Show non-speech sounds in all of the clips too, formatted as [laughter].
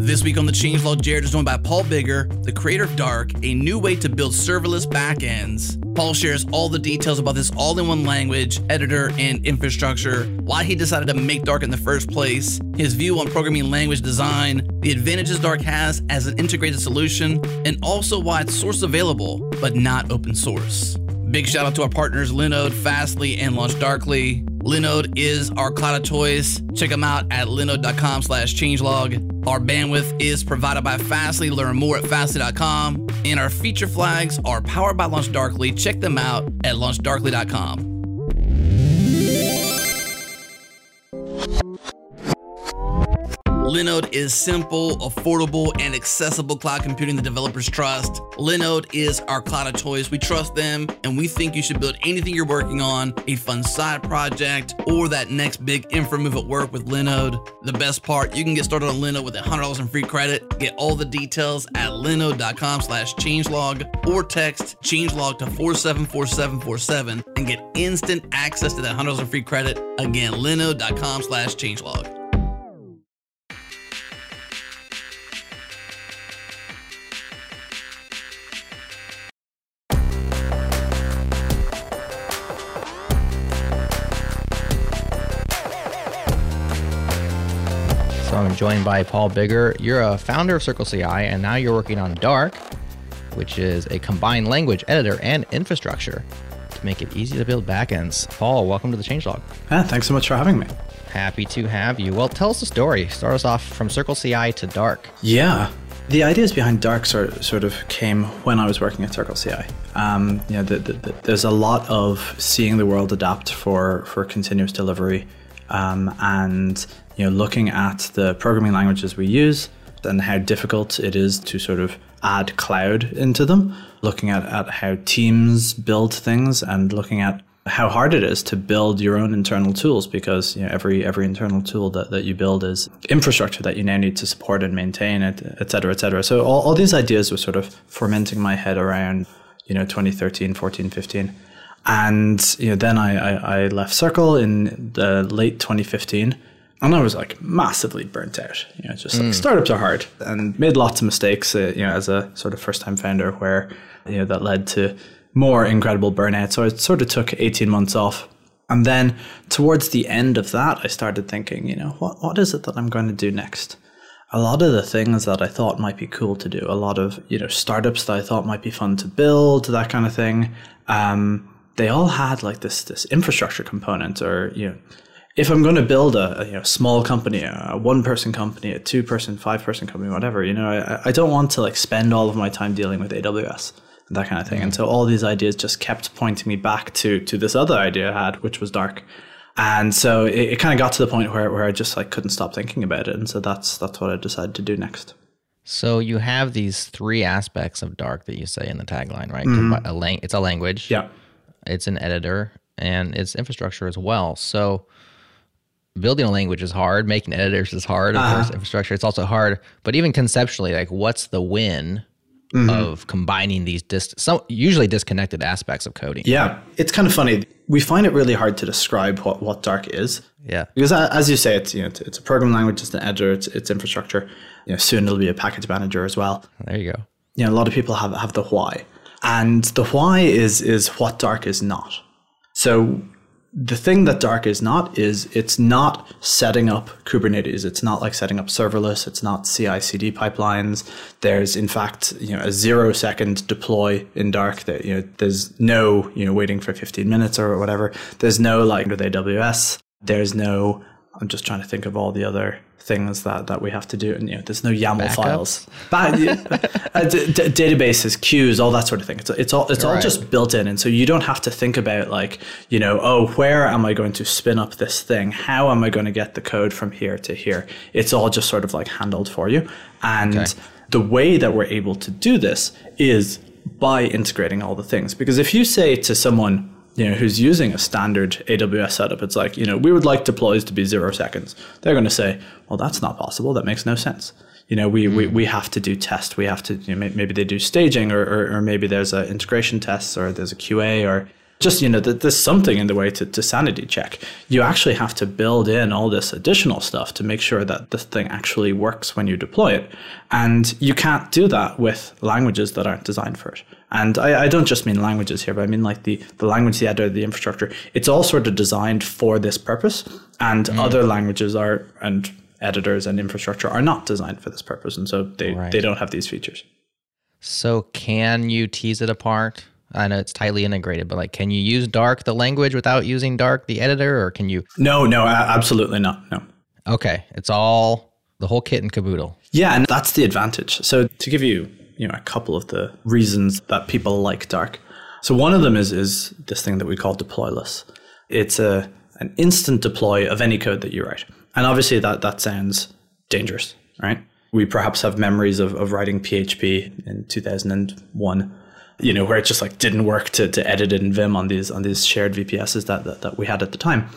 This week on the Changelog, Jerod is joined by Paul Biggar, the creator of Dark, a new way to build serverless backends. Paul shares all the details about this all in one language, editor, and infrastructure, why he decided to make Dark in the first place, his view on programming language design, the advantages Dark has as an integrated solution, and also why it's source available, but not open source. Big shout out to our partners Linode, Fastly, and LaunchDarkly. Linode is our cloud of choice. Check them out at linode.com slash changelog. Our bandwidth is provided by Fastly. Learn more at fastly.com. And our feature flags are powered by LaunchDarkly. Check them out at launchdarkly.com. Linode is simple, affordable, and accessible cloud computing the developers trust. Linode is our cloud of choice. We trust them, and we think you should build anything you're working on, a fun side project, or that next big infra move at work with Linode. The best part, you can get started on Linode with $100 in free credit. Get all the details at linode.com slash changelog or text changelog to 474747 and get instant access to that $100 in free credit. Again, linode.com slash changelog. Joined by Paul Biggar. You're a founder of Circle CI, and now you're working on Dark, which is a combined language editor and infrastructure to make it easy to build backends. Paul, welcome to the Changelog. Yeah, thanks so much for having me. Happy to have you. Well, tell us the story. Start us off from Circle CI to Dark. Yeah. The ideas behind Dark sort, sort of came when I was working at Circle CI. Um, you know, the, the, the, there's a lot of seeing the world adapt for, for continuous delivery um, and you know looking at the programming languages we use and how difficult it is to sort of add cloud into them. Looking at, at how teams build things and looking at how hard it is to build your own internal tools because you know, every every internal tool that, that you build is infrastructure that you now need to support and maintain it, et cetera, et cetera. So all, all these ideas were sort of fermenting my head around, you know, 2013, 14, 15. And you know, then I, I, I left Circle in the late 2015 and I was like massively burnt out. You know, just like startups are hard and made lots of mistakes. Uh, you know, as a sort of first time founder, where you know that led to more incredible burnout. So I sort of took eighteen months off, and then towards the end of that, I started thinking, you know, what what is it that I'm going to do next? A lot of the things that I thought might be cool to do, a lot of you know startups that I thought might be fun to build, that kind of thing. Um, they all had like this this infrastructure component, or you know if I'm going to build a, a you know, small company, a one person company, a two person, five person company, whatever, you know, I, I don't want to like spend all of my time dealing with AWS and that kind of thing. And so all these ideas just kept pointing me back to to this other idea I had, which was dark. And so it, it kind of got to the point where, where I just like couldn't stop thinking about it. And so that's that's what I decided to do next. So you have these three aspects of Dark that you say in the tagline, right? Mm-hmm. Lang- it's a language. Yeah. It's an editor and it's infrastructure as well. So building a language is hard, making editors is hard, of uh-huh. course, infrastructure it's also hard. But even conceptually, like what's the win mm-hmm. of combining these dis- some usually disconnected aspects of coding? Yeah. It's kind of funny. We find it really hard to describe what, what dark is. Yeah. Because as you say, it's you know it's, it's a programming language, it's an editor, it's, it's infrastructure. You know, soon it'll be a package manager as well. There you go. You know, a lot of people have have the why, and the why is is what dark is not. So the thing that dark is not is it's not setting up Kubernetes. It's not like setting up serverless. It's not CI/CD pipelines. There's in fact you know a zero second deploy in dark. That you know there's no you know waiting for 15 minutes or whatever. There's no like with AWS. There's no. I'm just trying to think of all the other things that, that we have to do. And you know, there's no YAML Backups? files, Ba- [laughs] uh, d- d- databases, queues, all that sort of thing. It's, it's all it's all Right. just built in, and so you don't have to think about like you know, oh, where am I going to spin up this thing? How am I going to get the code from here to here? It's all just sort of like handled for you, and Okay. the way that we're able to do this is by integrating all the things. Because if you say to someone you know, who's using a standard AWS setup, it's like, you know, we would like deploys to be zero seconds. They're going to say, well, that's not possible. That makes no sense. You know, we, we, hmm. we have to do tests. We have to, you know, maybe they do staging or, or, or maybe there's a integration tests or there's a QA or just you know that there's something in the way to, to sanity check you actually have to build in all this additional stuff to make sure that this thing actually works when you deploy it and you can't do that with languages that aren't designed for it and I, I don't just mean languages here but i mean like the, the language the editor the infrastructure it's all sort of designed for this purpose and mm. other languages are and editors and infrastructure are not designed for this purpose and so they, right. they don't have these features so can you tease it apart I know it's tightly integrated, but like, can you use Dark the language without using Dark the editor, or can you? No, no, absolutely not. No. Okay, it's all the whole kit and caboodle. Yeah, and that's the advantage. So to give you, you know, a couple of the reasons that people like Dark. So one of them is is this thing that we call deployless. It's a an instant deploy of any code that you write, and obviously that that sounds dangerous, right? We perhaps have memories of, of writing PHP in 2001 you know, where it just like didn't work to, to edit it in Vim on these on these shared VPSs that, that, that we had at the time.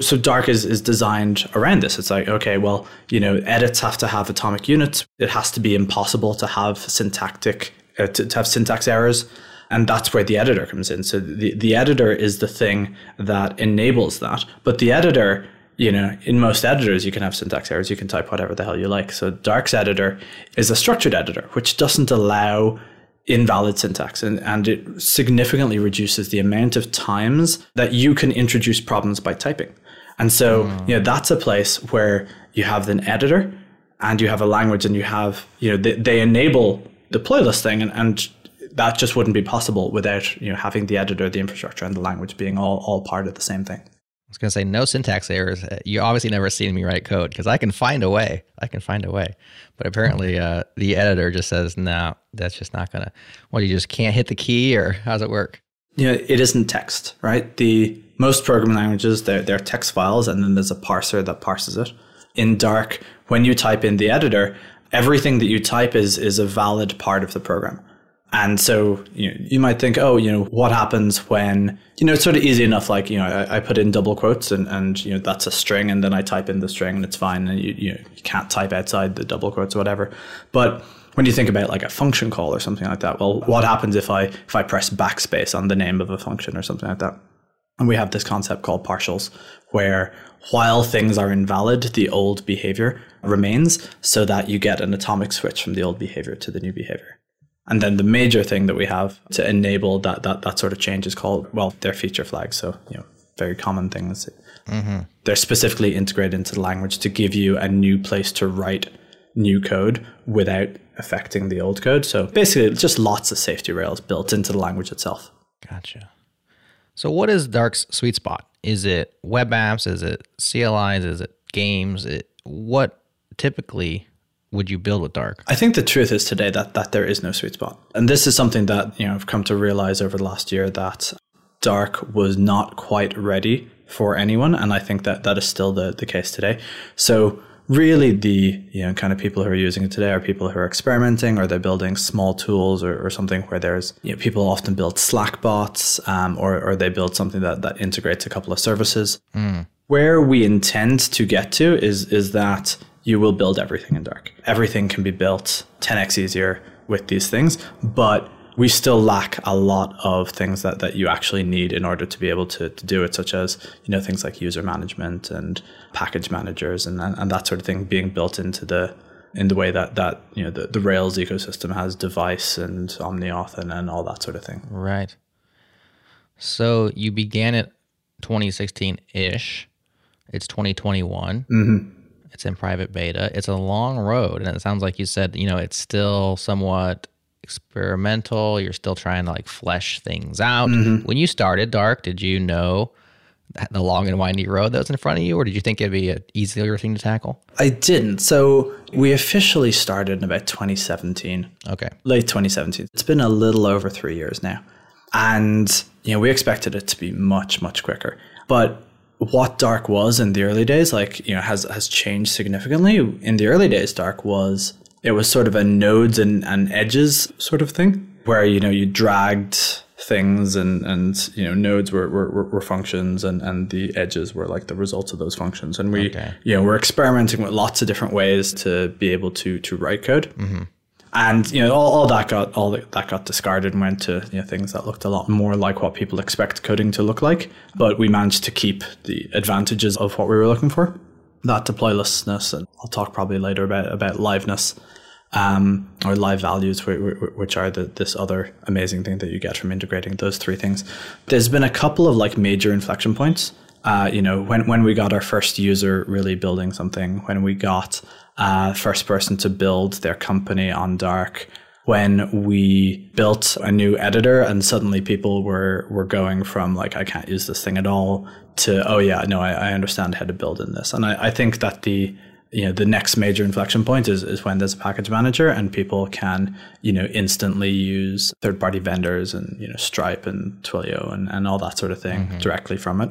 So Dark is, is designed around this. It's like, okay, well, you know, edits have to have atomic units. It has to be impossible to have syntactic, uh, to, to have syntax errors. And that's where the editor comes in. So the, the editor is the thing that enables that. But the editor, you know, in most editors, you can have syntax errors. You can type whatever the hell you like. So Dark's editor is a structured editor, which doesn't allow invalid syntax and, and it significantly reduces the amount of times that you can introduce problems by typing. And so, mm. you know, that's a place where you have an editor and you have a language and you have, you know, they, they enable deployless thing and, and that just wouldn't be possible without, you know, having the editor, the infrastructure and the language being all, all part of the same thing I was going to say no syntax errors. Uh, you obviously never seen me write code because I can find a way. I can find a way. But apparently, uh, the editor just says, "No, that's just not gonna." What you just can't hit the key, or how does it work? Yeah, you know, it isn't text, right? The most programming languages they're they're text files, and then there's a parser that parses it. In Dark, when you type in the editor, everything that you type is is a valid part of the program. And so you know, you might think, oh, you know, what happens when you know it's sort of easy enough. Like you know, I, I, put in double quotes and and you know that's a string, and then I type in the string, and it's fine. And you you, know, you can't type outside the double quotes or whatever. But when you think about like a function call or something like that, well, what happens if I if I press backspace on the name of a function or something like that? And we have this concept called partials, where while things are invalid, the old behavior remains, so that you get an atomic switch from the old behavior to the new behavior. And then the major thing that we have to enable that that that sort of change is called well, they're feature flags. So you know, very common things. Mm-hmm. They're specifically integrated into the language to give you a new place to write new code without affecting the old code. So basically, just lots of safety rails built into the language itself. Gotcha. So, what is Dark's sweet spot? Is it web apps? Is it CLIs? Is it games? It, what typically would you build with dark? I think the truth is today that that there is no sweet spot. And this is something that, you know, I've come to realize over the last year that dark was not quite ready for anyone and I think that that is still the the case today. So really the you know kind of people who are using it today are people who are experimenting or they're building small tools or, or something where there's you know people often build slack bots um, or, or they build something that, that integrates a couple of services mm. where we intend to get to is is that you will build everything in Dark. Everything can be built 10x easier with these things, but we still lack a lot of things that, that you actually need in order to be able to, to do it, such as you know things like user management and package managers and, and, and that sort of thing being built into the in the way that that you know the, the Rails ecosystem has Devise and OmniAuth and, and all that sort of thing. Right. So you began it 2016 ish. It's 2021. Mm-hmm. It's in private beta. It's a long road, and it sounds like you said, you know, it's still somewhat experimental. You're still trying to like flesh things out. Mm-hmm. When you started Dark, did you know the long and windy road that was in front of you, or did you think it'd be an easier thing to tackle? I didn't. So we officially started in about 2017. Okay. Late 2017. It's been a little over three years now. And, you know, we expected it to be much, much quicker. But what dark was in the early days like you know has has changed significantly in the early days dark was it was sort of a nodes and, and edges sort of thing where you know you dragged things and and you know nodes were were, were functions and and the edges were like the results of those functions and we okay. you know we're experimenting with lots of different ways to be able to to write code mm-hmm. and you know all, all that got all that got discarded and went to you know, things that looked a lot more like what people expect coding to look like. But we managed to keep the advantages of what we were looking for. That deploylessness, and I'll talk probably later about about liveness. Um, or live values, which are the, this other amazing thing that you get from integrating those three things. There's been a couple of like major inflection points. Uh, you know, when when we got our first user really building something, when we got uh, first person to build their company on Dark when we built a new editor and suddenly people were were going from like I can't use this thing at all to oh yeah no I, I understand how to build in this and I, I think that the you know the next major inflection point is, is when there's a package manager and people can you know instantly use third party vendors and you know Stripe and Twilio and, and all that sort of thing mm-hmm. directly from it.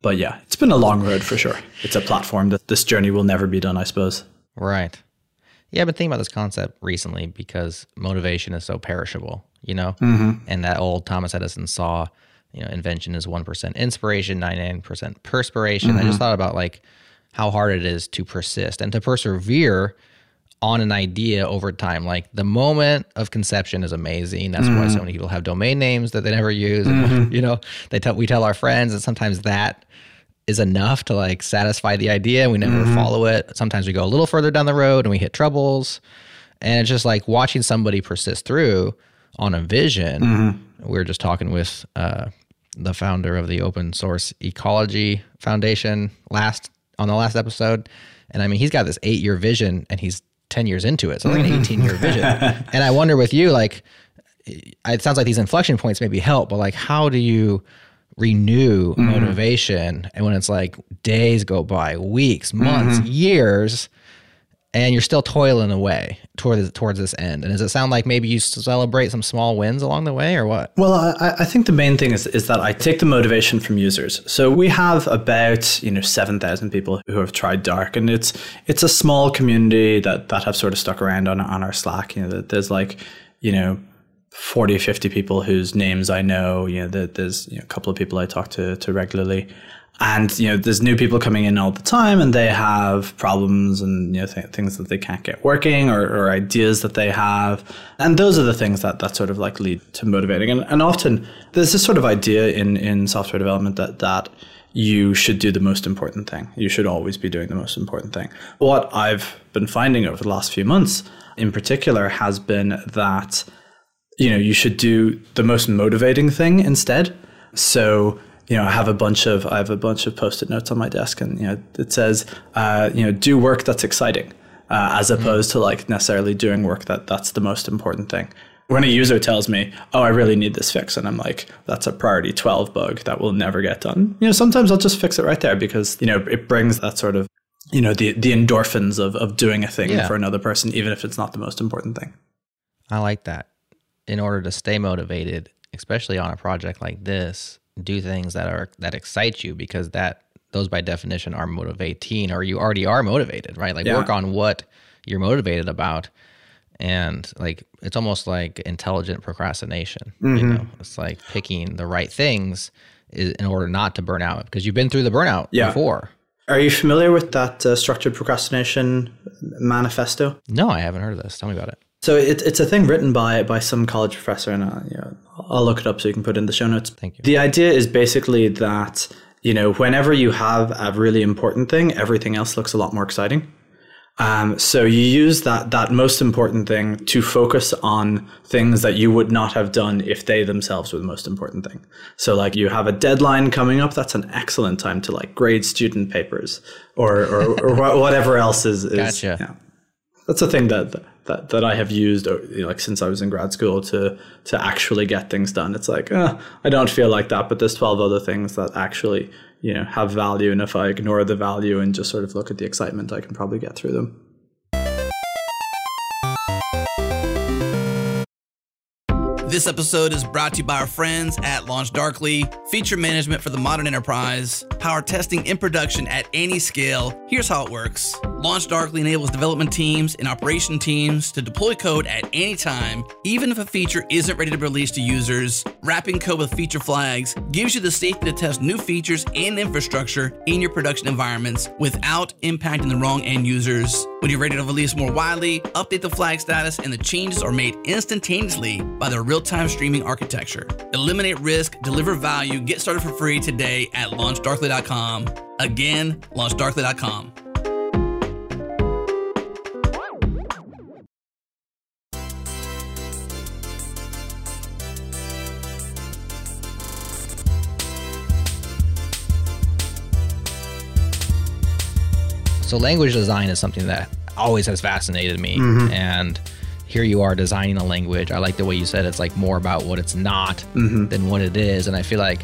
But yeah, it's been a long road for sure. It's a platform that this journey will never be done, I suppose. Right. Yeah, I've been thinking about this concept recently because motivation is so perishable, you know? Mm-hmm. And that old Thomas Edison saw, you know, invention is 1% inspiration, 99% perspiration. Mm-hmm. I just mm-hmm. thought about like how hard it is to persist and to persevere on an idea over time. Like the moment of conception is amazing. That's mm-hmm. why so mm-hmm. many people have domain names that they never use. Mm-hmm. You know, they tell we tell our friends, and sometimes that is enough to like satisfy the idea and we never mm-hmm. follow it. Sometimes we go a little further down the road and we hit troubles. And it's just like watching somebody persist through on a vision. Mm-hmm. We were just talking with uh, the founder of the open source ecology foundation last on the last episode. And I mean, he's got this eight year vision and he's 10 years into it. So like an [laughs] mm-hmm. 18 year vision. and I wonder with you, like, it sounds like these inflection points maybe help, but like, how do you renew mm-hmm. motivation and when it's like days go by weeks months mm-hmm. years and you're still toiling away towards towards this end and does it sound like maybe you celebrate some small wins along the way or what well I, I think the main thing is, is that i take the motivation from users so we have about you know 7000 people who have tried dark and it's it's a small community that that have sort of stuck around on, on our slack you know there's like you know 40, 50 people whose names I know. You know, there's you know, a couple of people I talk to, to regularly. And, you know, there's new people coming in all the time and they have problems and, you know, th- things that they can't get working or, or, ideas that they have. And those are the things that, that sort of like lead to motivating. And, and often there's this sort of idea in, in software development that, that you should do the most important thing. You should always be doing the most important thing. What I've been finding over the last few months in particular has been that you know, you should do the most motivating thing instead. So, you know, I have a bunch of I have a bunch of post-it notes on my desk, and you know, it says, uh, you know, do work that's exciting, uh, as mm-hmm. opposed mm-hmm. to like necessarily doing work that that's the most important thing. When a user tells me, "Oh, I really need this fix," and I'm like, "That's a priority 12 bug that will never get done," you know, sometimes I'll just fix it right there because you know it brings that sort of you know the the endorphins of of doing a thing yeah. for another person, even if it's not the most important thing. I like that in order to stay motivated, especially on a project like this, do things that are that excite you because that those by definition are motivating or you already are motivated, right? Like yeah. work on what you're motivated about. And like it's almost like intelligent procrastination. Mm-hmm. You know, it's like picking the right things in order not to burn out because you've been through the burnout yeah. before. Are you familiar with that uh, structured procrastination manifesto? No, I haven't heard of this. Tell me about it. So it, it's a thing written by by some college professor, and uh, you know, I'll look it up so you can put it in the show notes. Thank you. The idea is basically that you know whenever you have a really important thing, everything else looks a lot more exciting. Um, so you use that that most important thing to focus on things that you would not have done if they themselves were the most important thing. So like you have a deadline coming up, that's an excellent time to like grade student papers or or, or whatever else is. is gotcha. Yeah. That's a thing that that that that I have used uh, you know, like since I was in grad school to to actually get things done. It's like uh, I don't feel like that, but there's twelve other things that actually you know have value, and if I ignore the value and just sort of look at the excitement, I can probably get through them. This episode is brought to you by our friends at LaunchDarkly, feature management for the modern enterprise, power testing in production at any scale. Here's how it works. LaunchDarkly enables development teams and operation teams to deploy code at any time, even if a feature isn't ready to release to users. Wrapping code with feature flags gives you the safety to test new features and infrastructure in your production environments without impacting the wrong end users. When you're ready to release more widely, update the flag status, and the changes are made instantaneously by the real time streaming architecture. Eliminate risk, deliver value, get started for free today at launchdarkly.com. Again, launchdarkly.com. So language design is something that always has fascinated me. Mm-hmm. And here you are designing a language. I like the way you said it's like more about what it's not mm-hmm. than what it is. And I feel like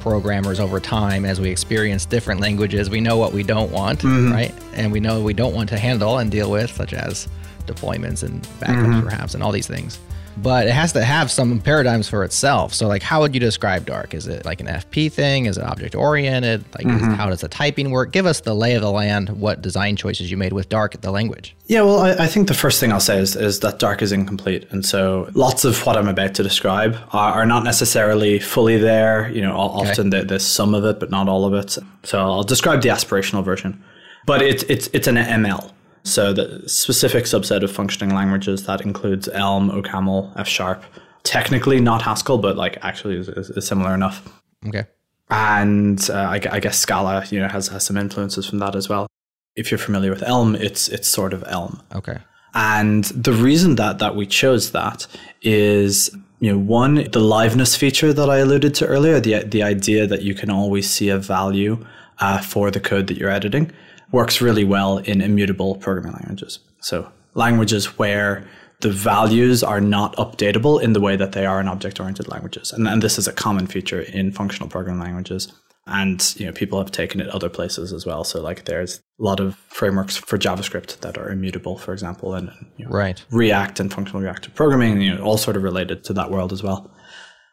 programmers over time, as we experience different languages, we know what we don't want, mm-hmm. right? And we know we don't want to handle and deal with, such as deployments and backups, mm-hmm. perhaps, and all these things but it has to have some paradigms for itself. So, like, how would you describe Dark? Is it like an FP thing? Is it object oriented? Like, mm-hmm. is, how does the typing work? Give us the lay of the land. What design choices you made with Dark, the language? Yeah, well, I, I think the first thing I'll say is, is that Dark is incomplete, and so lots of what I'm about to describe are, are not necessarily fully there. You know, often okay. there's some of it, but not all of it. So I'll describe the aspirational version, but it's it's it's an ML. So the specific subset of functioning languages that includes Elm, OCaml, F sharp. Technically not Haskell, but like actually is, is, is similar enough. Okay. And uh, I, I, guess Scala, you know, has, has some influences from that as well. If you're familiar with Elm, it's it's sort of Elm. Okay. And the reason that that we chose that is you know one the liveness feature that I alluded to earlier, the the idea that you can always see a value uh, for the code that you're editing works really well in immutable programming languages. So languages where the values are not updatable in the way that they are in object-oriented languages. And, and this is a common feature in functional programming languages. And you know, people have taken it other places as well. So like there's a lot of frameworks for JavaScript that are immutable, for example, and you know, right. React and functional reactive programming, you know, all sort of related to that world as well.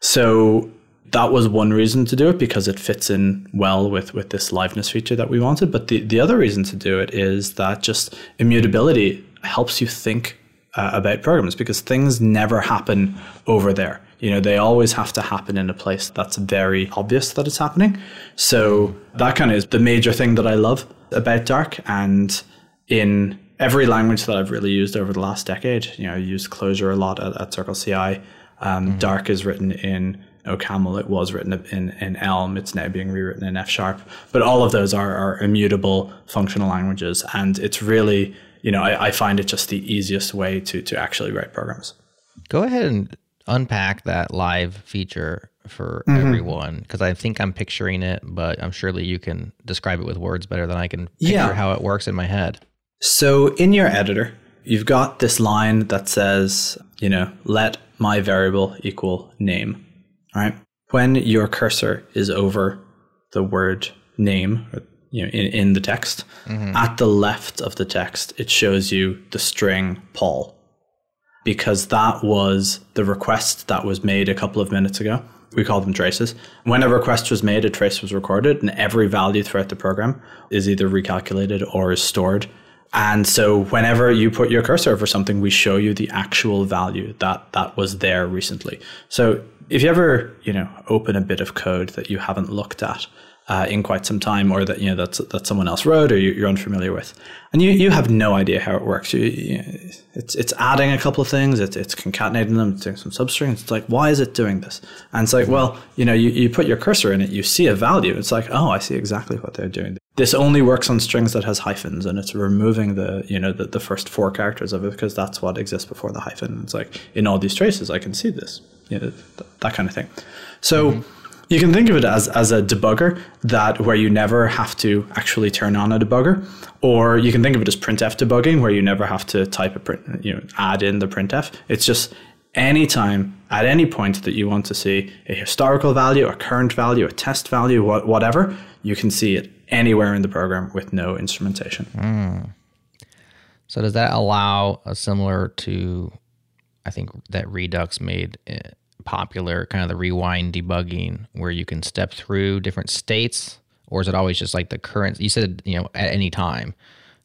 So that was one reason to do it because it fits in well with with this liveness feature that we wanted. But the the other reason to do it is that just immutability helps you think uh, about programs because things never happen over there. You know, they always have to happen in a place that's very obvious that it's happening. So that kind of is the major thing that I love about Dark. And in every language that I've really used over the last decade, you know, I used Clojure a lot at, at Circle CI. Um, mm-hmm. Dark is written in OCaml. It was written in, in Elm. It's now being rewritten in F sharp. But all of those are, are immutable functional languages. And it's really, you know, I, I find it just the easiest way to, to actually write programs. Go ahead and unpack that live feature for mm-hmm. everyone because I think I'm picturing it, but I'm surely you can describe it with words better than I can picture yeah. how it works in my head. So in your editor, you've got this line that says, you know, let my variable equal name right? When your cursor is over the word name, you know, in, in the text, mm-hmm. at the left of the text, it shows you the string Paul, because that was the request that was made a couple of minutes ago. We call them traces. When a request was made, a trace was recorded, and every value throughout the program is either recalculated or is stored. And so whenever you put your cursor over something, we show you the actual value that that was there recently. So if you ever, you know, open a bit of code that you haven't looked at uh, in quite some time, or that you know that's that someone else wrote, or you, are unfamiliar with, and you, you have no idea how it works. You, you, it's it's adding a couple of things, it's it's concatenating them, it's doing some substrings. It's like, why is it doing this? And it's like, well, you know, you, you put your cursor in it, you see a value. It's like, oh, I see exactly what they're doing. This only works on strings that has hyphens, and it's removing the you know the, the first four characters of it because that's what exists before the hyphen. It's like in all these traces, I can see this you know, that kind of thing. So mm-hmm. you can think of it as, as a debugger that where you never have to actually turn on a debugger, or you can think of it as printf debugging where you never have to type a print, you know, add in the printf. It's just anytime at any point that you want to see a historical value, a current value, a test value, whatever, you can see it anywhere in the program with no instrumentation. Mm. So does that allow a similar to I think that Redux made popular, kind of the rewind debugging, where you can step through different states, or is it always just like the current? You said you know at any time.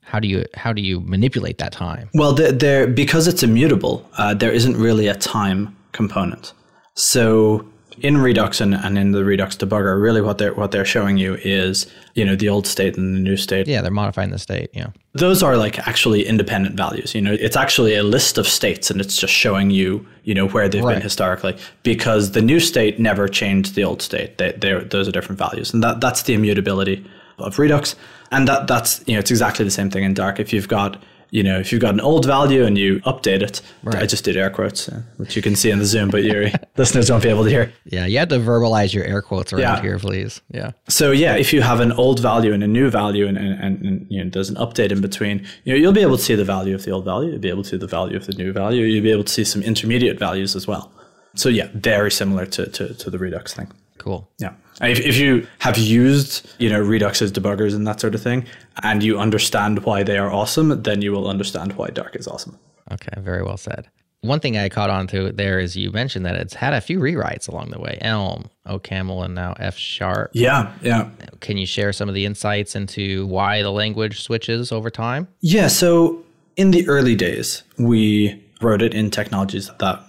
how do you how do you manipulate that time? Well, there, there because it's immutable, uh, there isn't really a time component. So in Redux and, and in the Redux debugger, really what they're what they're showing you is you know the old state and the new state. Yeah, they're modifying the state. Yeah, those are like actually independent values. You know, it's actually a list of states, and it's just showing you you know where they've Right. been historically. Because the new state never changed the old state. They, they're, those are different values, and that that's the immutability of Redux. And that that's you know it's exactly the same thing in Dark. If you've got you know, if you've got an old value and you update it, I just did air quotes, uh, which you can see in the Zoom, but your [laughs] listeners won't be able to hear. yeah. You have to verbalize your air quotes around Yeah. here, please. Yeah. So yeah, if you have an old value and a new value, and, and, and, and, you know there's an update in between, you know you'll be able to see the value of the old value, you'll be able to see the value of the new value, you'll be able to see some intermediate values as well. So yeah, very similar to to, to the Redux thing. Cool. Yeah. And If, if you have used, you know, Redux as debuggers and that sort of thing, and you understand why they are awesome, then you will understand why Dark is awesome. Okay, very well said. One thing I caught on to there is you mentioned that it's had a few rewrites along the way. Elm, OCaml, and now F sharp. Yeah, yeah. Can you share some of the insights into why the language switches over time? Yeah, so in the early days, we wrote it in technologies that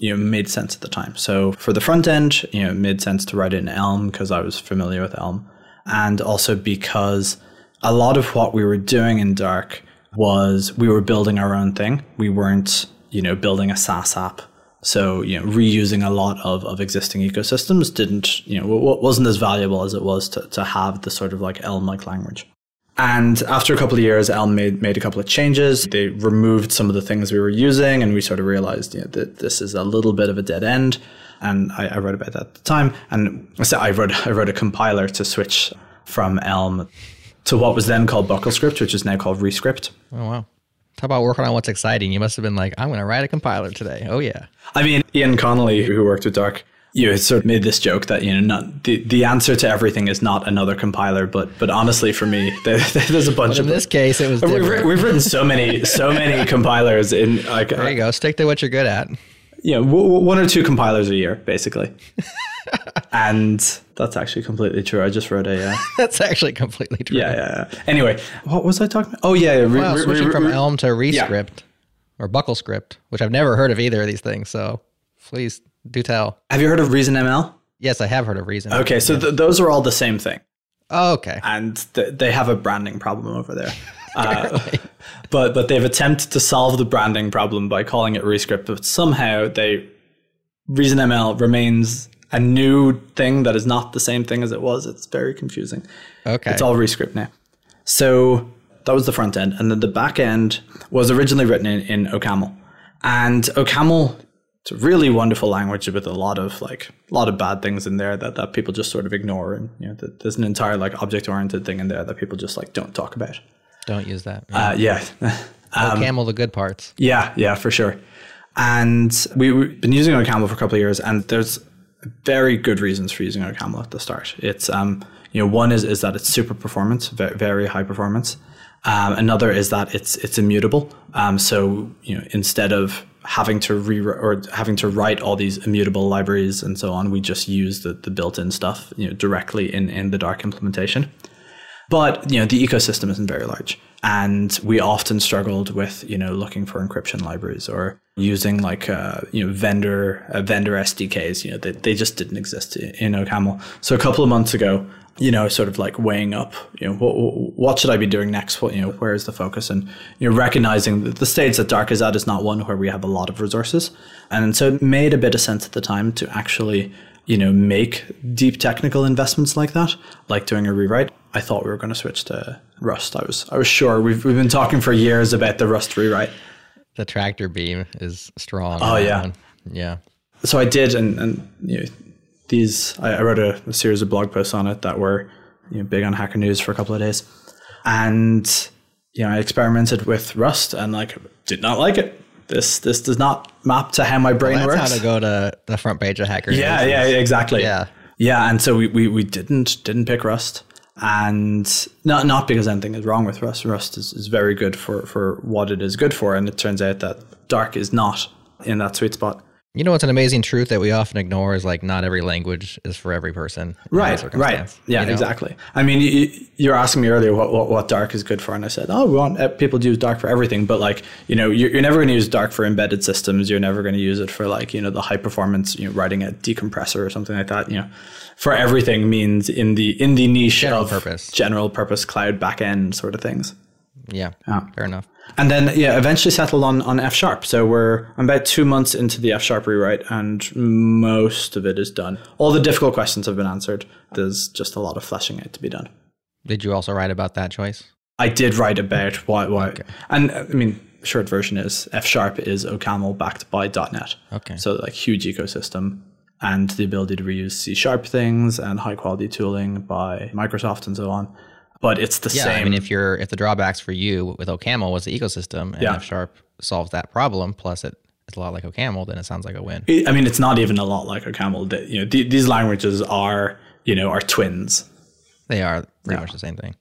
you know made sense at the time. So for the front end, you know, it made sense to write in Elm because I was familiar with Elm, and also because a lot of what we were doing in Dark was we were building our own thing. We weren't, you know, building a SaaS app. So you know, reusing a lot of, of existing ecosystems didn't, you know, wa- wasn't as valuable as it was to, to have the sort of like Elm-like language. And after a couple of years, Elm made, made a couple of changes. They removed some of the things we were using, and we sort of realized you know, that this is a little bit of a dead end. And I, I wrote about that at the time. And so I wrote, [laughs] I wrote a compiler to switch from Elm to what was then called BuckleScript, which is now called Rescript. Oh wow. Talk about working on what's exciting. You must have been like, I'm gonna write a compiler today. Oh yeah. I mean, Ian Connolly, who worked with Dark, you sort of made this joke that you know, not the, the answer to everything is not another compiler, but but honestly, for me, [laughs] there, there's a bunch of. In of this case, it was We've, different. we've written so many, [laughs] so many compilers in like, There you go. Stick to what you're good at. you know, w- w- one or two compilers a year, basically. [laughs] and that's actually completely true. I just wrote a, uh, That's actually completely true. yeah, yeah, yeah. Anyway, what was I talking about? Oh yeah, yeah. re- re- switching re- from Elm to Rescript or Buckle Script, which I've never heard of either of these things. So please do tell. Have you heard of Reason ML? Yes, I have heard of Reason. Okay, so th- those are all the same thing. Oh, okay. and th- they have a branding problem over there. [laughs] Uh, but but they've attempted to solve the branding problem by calling it Rescript, but somehow they Reason ML remains a new thing that is not the same thing as it was. It's very confusing. Okay. It's all Rescript now. So that was the front end, and then the back end was originally written in, in OCaml, and OCaml. It's a really wonderful language with a lot of like a lot of bad things in there that, that people just sort of ignore, and you know, th- there's an entire like object oriented thing in there that people just like don't talk about. Don't use that. Uh, yeah, oh, [laughs] camel the good parts. yeah, yeah, for sure. And we, we've been using OCaml for a couple of years, and there's very good reasons for using OCaml at the start. It's um, you know, one is is that it's super performance, very, very high performance. Um, another is that it's it's immutable. Um, so you know, instead of having to re or having to write all these immutable libraries and so on, we just use the, the built-in stuff, you know, directly in in the Dark implementation. But you know the ecosystem isn't very large, and we often struggled with you know looking for encryption libraries or using like uh, you know vendor uh, vendor SDKs. You know they, they just didn't exist in, OCaml. So a couple of months ago, you know, sort of like weighing up, you know, what, what should I be doing next? What you know, where is the focus? And you know, recognizing that the stage that Dark is at is not one where we have a lot of resources, and so it made a bit of sense at the time to actually you know, make deep technical investments like that, like doing a rewrite, I thought we were going to switch to Rust. I was, I was sure. We've, we've been talking for years about the Rust rewrite. The tractor beam is strong. Oh, yeah. one. Yeah. So I did, and, and you know, these, I, I wrote a, a series of blog posts on it that were you know, big on Hacker News for a couple of days. And, you know, I experimented with Rust and like did not like it. This, this does not map to how my brain That's works. how to go to the front page of Hacker Yeah, News. yeah, exactly. Yeah. Yeah, and so we, we, we didn't didn't pick Rust. And not not because anything is wrong with Rust. Rust is, is very good for, for what it is good for, and it turns out that Dark is not in that sweet spot. You know, it's an amazing truth that we often ignore is like not every language is for every person. Right, right. Yeah, you know? exactly. I mean, you, you were asking me earlier what, what, what dark is good for, and I said, oh, we want uh, people to use dark for everything. But like, you know, you're, you're never going to use dark for embedded systems. You're never going to use it for like, you know, the high performance, you know, writing a decompressor or something like that. You know, for everything means in the in the niche General of purpose. general purpose cloud backend sort of things. Yeah, fair enough. And then yeah, eventually settled on on F sharp. So we're I'm about two months into the F sharp rewrite, and most of it is done. All the difficult questions have been answered. There's just a lot of fleshing out to be done. Did you also write about that choice? I did write about why why, and uh, I mean short version is F sharp is OCaml backed by .NET. Okay. So like huge ecosystem and the ability to reuse C sharp things and high quality tooling by Microsoft and so on. But it's the Yeah, same. I mean, if you're if the drawbacks for you with OCaml was the ecosystem, and Yeah. F Sharp solves that problem, plus it, it's a lot like OCaml, then it sounds like a win. I mean, it's not even a lot like OCaml. You know, th- these languages are you know are twins. They are pretty much the same thing.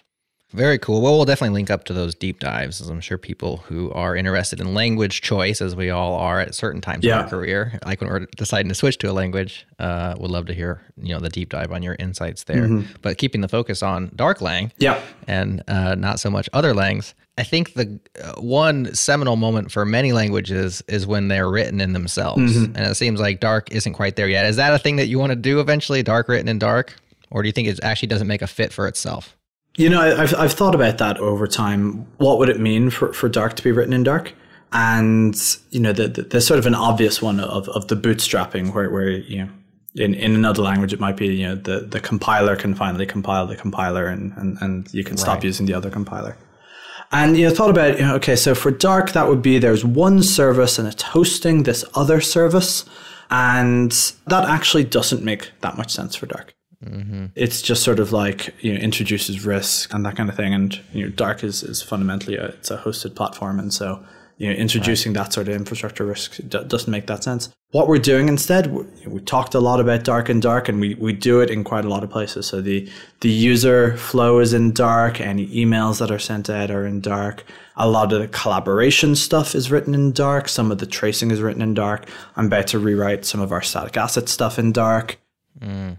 Very cool. Well, we'll definitely link up to those deep dives, as I'm sure people who are interested in language choice, as we all are at certain times in our career, like when we're deciding to switch to a language, uh, would love to hear you know the deep dive on your insights there. But keeping the focus on Darklang, Yeah. and uh, not so much other langs. I think the uh, one seminal moment for many languages is when they're written in themselves, and it seems like Dark isn't quite there yet. Is that a thing that you want to do eventually? Dark written in Dark, or do you think it actually doesn't make a fit for itself? You know, I- I've I've thought about that over time. What would it mean for, for dark to be written in dark? And you know, the, the, there's sort of an obvious one of, of the bootstrapping, where where you know, in, in another language it might be you know the, the compiler can finally compile the compiler, and and, and you can stop Right. using the other compiler. And you know, thought about you know, okay, so for dark that would be there's one service and it's hosting this other service, and that actually doesn't make that much sense for dark Mm-hmm. it's just sort of like you know introduces risk and that kind of thing. And you know dark is, is fundamentally a, it's a hosted platform. And so you know introducing that sort of infrastructure risk d- doesn't make that sense. What we're doing instead we, we talked a lot about dark and dark and we, we do it in quite a lot of places. So the the user flow is in dark any emails that are sent out are in dark. A lot of the collaboration stuff is written in dark. Some of the tracing is written in dark. I'm about to rewrite some of our static asset stuff in dark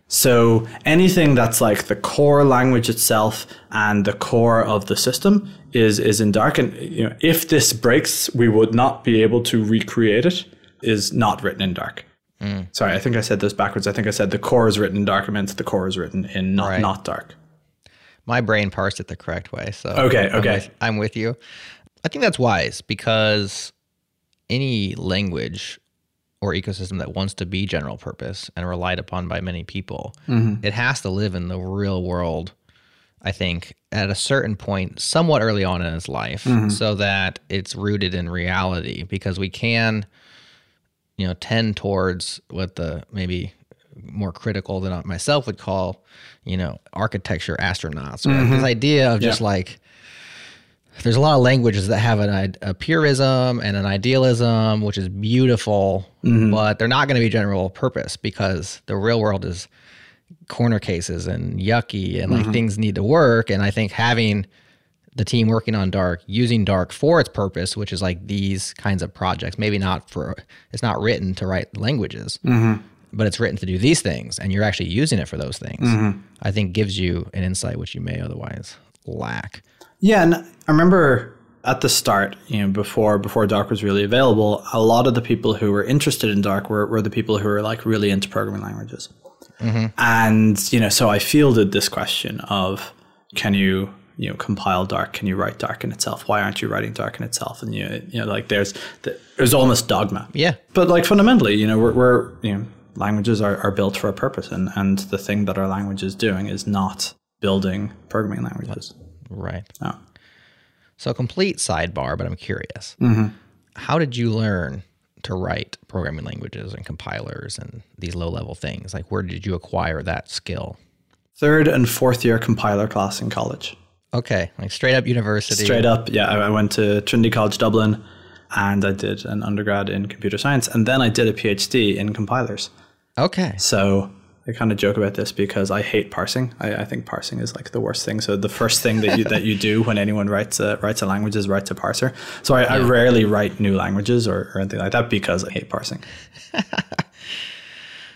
so anything that's like the core language itself and the core of the system is is in dark. And you know, if this breaks, we would not be able to recreate it. Is not written in dark. Sorry, I think I said this backwards. I think I said the core is written in dark. I meant the core is written in not Right. not dark. My brain parsed it the correct way, so Okay, I'm okay. with- I'm with you. I think that's wise because any language or ecosystem that wants to be general purpose and relied upon by many people, mm-hmm. it has to live in the real world. I think at a certain point, somewhat early on in its life, mm-hmm. so that it's rooted in reality. Because we can, you know, tend towards what the maybe more critical than I myself would call, you know, architecture astronauts. Or This mm-hmm. idea of just like there's a lot of languages that have an, a purism and an idealism, which is beautiful, mm-hmm. but they're not going to be general purpose because the real world is corner cases and yucky and like mm-hmm. things need to work. And I think having the team working on dark using dark for its purpose which is like these kinds of projects maybe not for it's not written to write languages mm-hmm. but it's written to do these things and you're actually using it for those things i think gives you an insight which you may otherwise lack Yeah, and I remember at the start, you know, before before Dark was really available, a lot of the people who were interested in Dark were, were the people who were like really into programming languages. Mm-hmm. And you know, so I fielded this question of, can you you know compile Dark? Can you write Dark in itself? Why aren't you writing Dark in itself? And you know, you know like there's there's almost dogma. yeah But like fundamentally, you know, we're, we're you know languages are, are built for a purpose, and and the thing that our language is doing is not building programming languages. Right Oh. so complete sidebar but i'm curious mm-hmm. how did you learn to write programming languages and compilers and these low level things like where did you acquire that skill third and fourth year compiler class in college. okay like straight up university Straight up, yeah. I went to Trinity College Dublin and I did an undergrad in computer science and then I did a PhD in compilers. okay So I kind of joke about this because I hate parsing. I, I, think parsing is like the worst thing. So the first thing that you that you do when anyone writes a writes a language is write a parser. So I, yeah. I rarely write new languages or, or anything like that because I hate parsing. [laughs]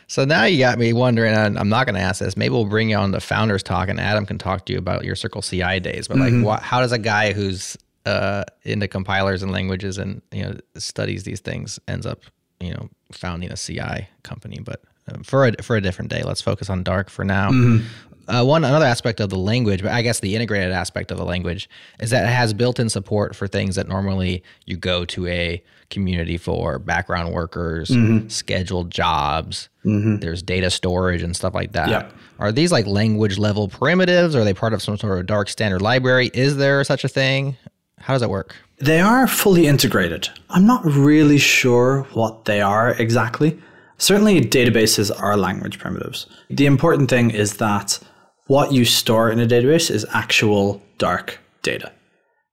so now you got me wondering. I'm not going to ask this. Maybe we'll bring you on the founders talk, and Adam can talk to you about your Circle CI days. But like, mm-hmm. what, how does a guy who's uh, into compilers and languages and you know studies these things ends up you know founding a CI company? But for a for a different day. Let's focus on Dark for now. Mm-hmm. Uh, one another aspect of the language, but I guess the integrated aspect of the language is that it has built-in support for things that normally you go to a community for background workers, mm-hmm. scheduled jobs. Mm-hmm. There's data storage and stuff like that. Yep. Are these like language level primitives? Are they part of some sort of dark standard library? Is there such a thing? How does it work? They are fully integrated. I'm not really sure what they are exactly. Certainly, databases are language primitives. The important thing is that what you store in a database is actual dark data.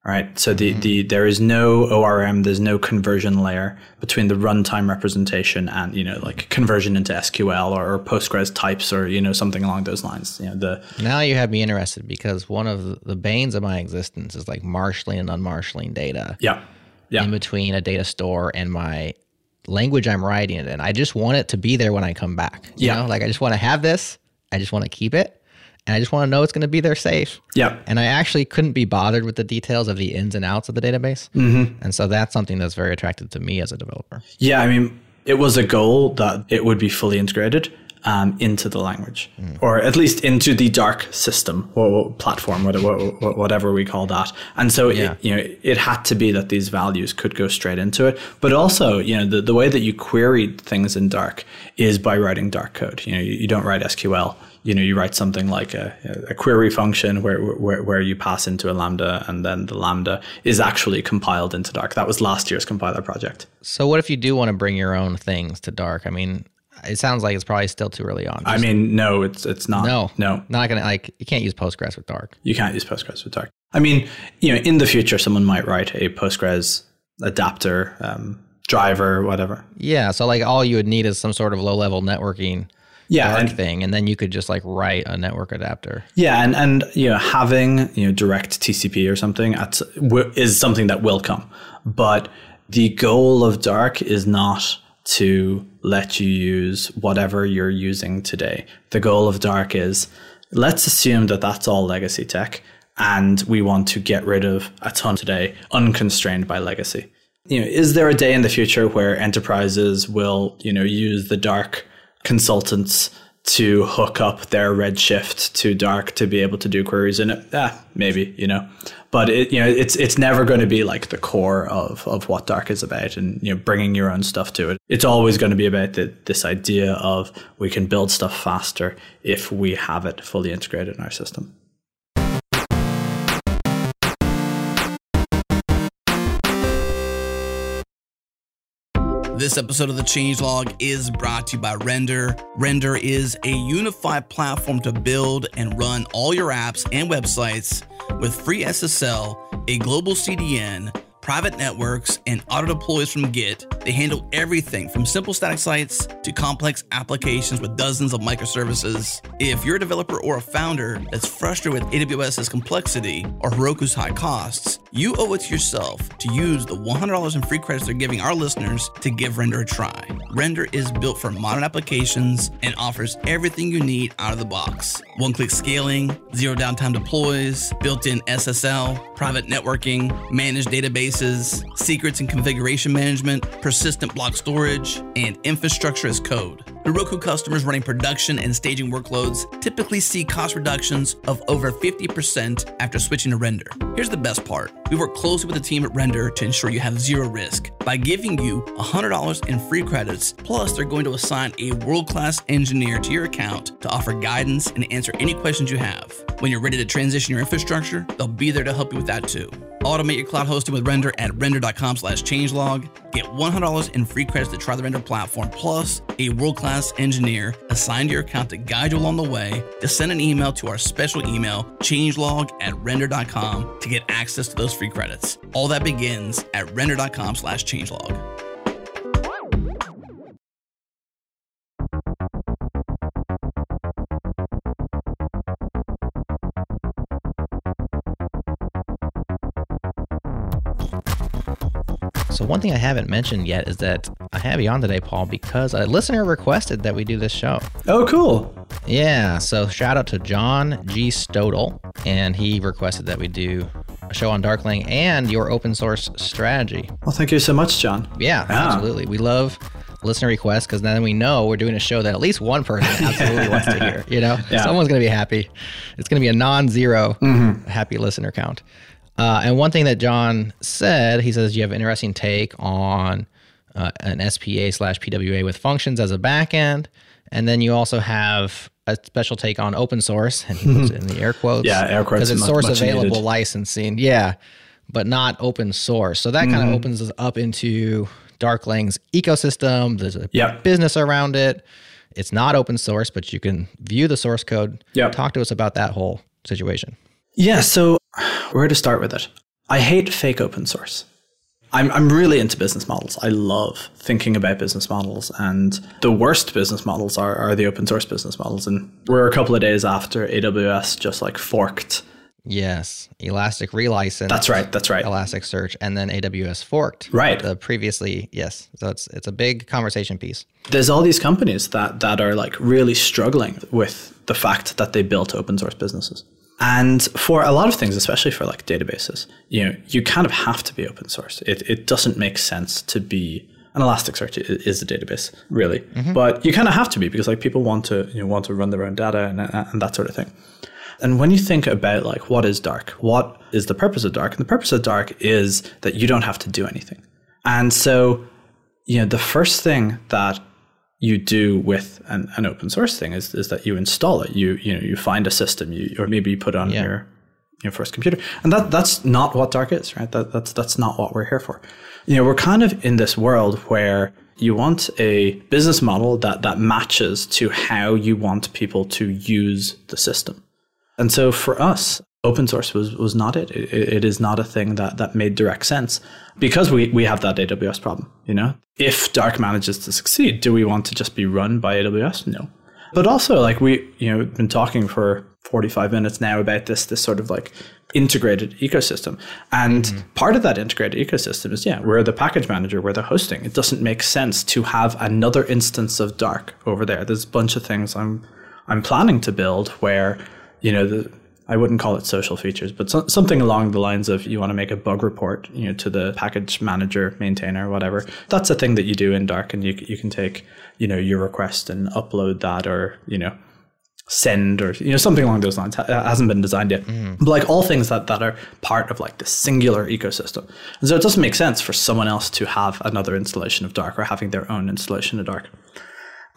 Right. So the, mm-hmm. the there is no ORM, there's no conversion layer between the runtime representation and, you know, like conversion into SQL or, or Postgres types or, you know, something along those lines. You know, the Now you have me interested because one of the banes of my existence is like marshaling and unmarshaling data. Yeah. Yeah. In between a data store and my language I'm writing it in. I just want it to be there when I come back. You yeah. know, like I just want to have this. I just want to keep it. And I just want to know it's going to be there safe. Yeah. And I actually couldn't be bothered with the details of the ins and outs of the database. Mm-hmm. And so that's something that's very attractive to me as a developer. Yeah. I mean, it was a goal that it would be fully integrated um, into the language, mm. or at least into the dark system or platform, whatever we call that. And so, yeah. it, you know, it had to be that these values could go straight into it. But also, you know, the, the way that you query things in Dark is by writing Dark code. You know, you, you don't write SQL. You know, you write something like a, a query function where, where where you pass into a lambda, and then the lambda is actually compiled into Dark. That was last year's compiler project. So, what if you do want to bring your own things to Dark? I mean, it sounds like it's probably still too early on. I mean, no, it's it's not. No, no, not gonna like. You can't use Postgres with Dark. You can't use Postgres with Dark. I mean, you know, in the future, someone might write a Postgres adapter um, driver, whatever. Yeah, so like all you would need is some sort of low level networking. Yeah, and, thing, and then you could just like write a network adapter. Yeah, and and you know having you know direct TCP or something at, is something that will come, but the goal of Dark is not to let you use whatever you're using today. The goal of Dark is let's assume that that's all legacy tech and we want to get rid of a ton today unconstrained by legacy. You know, is there a day in the future where enterprises will, you know, use the dark consultants to hook up their Redshift to Dark to be able to do queries in it. Yeah, maybe you know, but it you know it's it's never going to be like the core of of what Dark is about, and you know bringing your own stuff to it. It's always going to be about the, this idea of we can build stuff faster if we have it fully integrated in our system. This episode of the Changelog is brought to you by Render. Render is a unified platform to build and run all your apps and websites with free SSL, a global CDN, private networks, and auto deploys from Git. They handle everything from simple static sites to complex applications with dozens of microservices. If you're a developer or a founder that's frustrated with AWS's complexity or Heroku's high costs, you owe it to yourself to use the $100 in free credits they're giving our listeners to give Render a try. Render is built for modern applications and offers everything you need out of the box. One click scaling, zero downtime deploys, built in SSL, private networking, managed databases, secrets and configuration management, persistent block storage, and infrastructure as code. Heroku customers running production and staging workloads typically see cost reductions of over 50% after switching to Render. Here's the best part we work closely with the team at Render to ensure you have zero risk by giving you $100 in free credits. Plus, they're going to assign a world class engineer to your account to offer guidance and answer any questions you have. When you're ready to transition your infrastructure, they'll be there to help you with that too. Automate your cloud hosting with Render at render.com slash changelog. Get $100 in free credits to try the Render platform, plus a world-class engineer assigned to your account to guide you along the way. Just send an email to our special email, changelog at render.com to get access to those free credits. All that begins at render.com slash changelog. So one thing I haven't mentioned yet is that I have you on today, Paul, because a listener requested that we do this show. Oh, cool. Yeah. So shout out to John G. Stodel, and he requested that we do a show on Darklang and your open source strategy. Well, thank you so much, John. Yeah, absolutely. We love listener requests because then we know we're doing a show that at least one person [laughs] absolutely wants to hear. You know, Yeah. someone's going to be happy. It's going to be a non-zero mm-hmm. happy listener count. Uh, and one thing that John said, he says you have an interesting take on uh, an SPA slash PWA with functions as a backend, and then you also have a special take on open source, and he puts it in the air [laughs] quotes. Yeah, air quotes because it's much- source much available needed. licensing. Yeah, but not open source. So that Mm-hmm. kind of opens us up into Darklang's ecosystem. There's a Yep. business around it. It's not open source, but you can view the source code. Yep. Talk to us about that whole situation. Yeah, so where to start with it? I hate fake open source. I'm, I'm really into business models. I love thinking about business models, and the worst business models are, are the open source business models. And we're a couple of days after AWS just like forked. Yes, Elastic relicense. That's right. That's right. Elasticsearch, and then AWS forked. Right. The previously, yes. So it's it's a big conversation piece. There's all these companies that that are like really struggling with the fact that they built open source businesses. And for a lot of things, especially for like databases, you know, you kind of have to be open source. It it doesn't make sense to be an Elasticsearch is a database, really, mm-hmm. but you kind of have to be because like people want to you know want to run their own data and uh, and that sort of thing. And when you think about like what is dark, what is the purpose of dark? And the purpose of dark is that you don't have to do anything. And so, you know, the first thing that you do with an, an open source thing is, is that you install it. You you know you find a system, you or maybe you put it on Yeah. your your first computer, and that that's not what dark is, right? That that's that's not what we're here for. You know, we're kind of in this world where you want a business model that that matches to how you want people to use the system. And so for us, open source was, was not it. It, it is not a thing that, that made direct sense because we, we have that AWS problem, you know? If Dark manages to succeed, do we want to just be run by AWS? No. But also like we, you know, been talking for 45 minutes now about this, this sort of like integrated ecosystem. And mm-hmm. part of that integrated ecosystem is, yeah, we're the package manager, we're the hosting. It doesn't make sense to have another instance of Dark over there. There's a bunch of things I'm, I'm planning to build where, you know, the, I wouldn't call it social features, but so, something along the lines of you want to make a bug report, you know, to the package manager, maintainer, whatever. That's a thing that you do in Dark, and you you can take you know your request and upload that, or you know send or you know something along those lines. It hasn't been designed yet, mm. but like all things that that are part of like the singular ecosystem, and so it doesn't make sense for someone else to have another installation of Dark or having their own installation of Dark.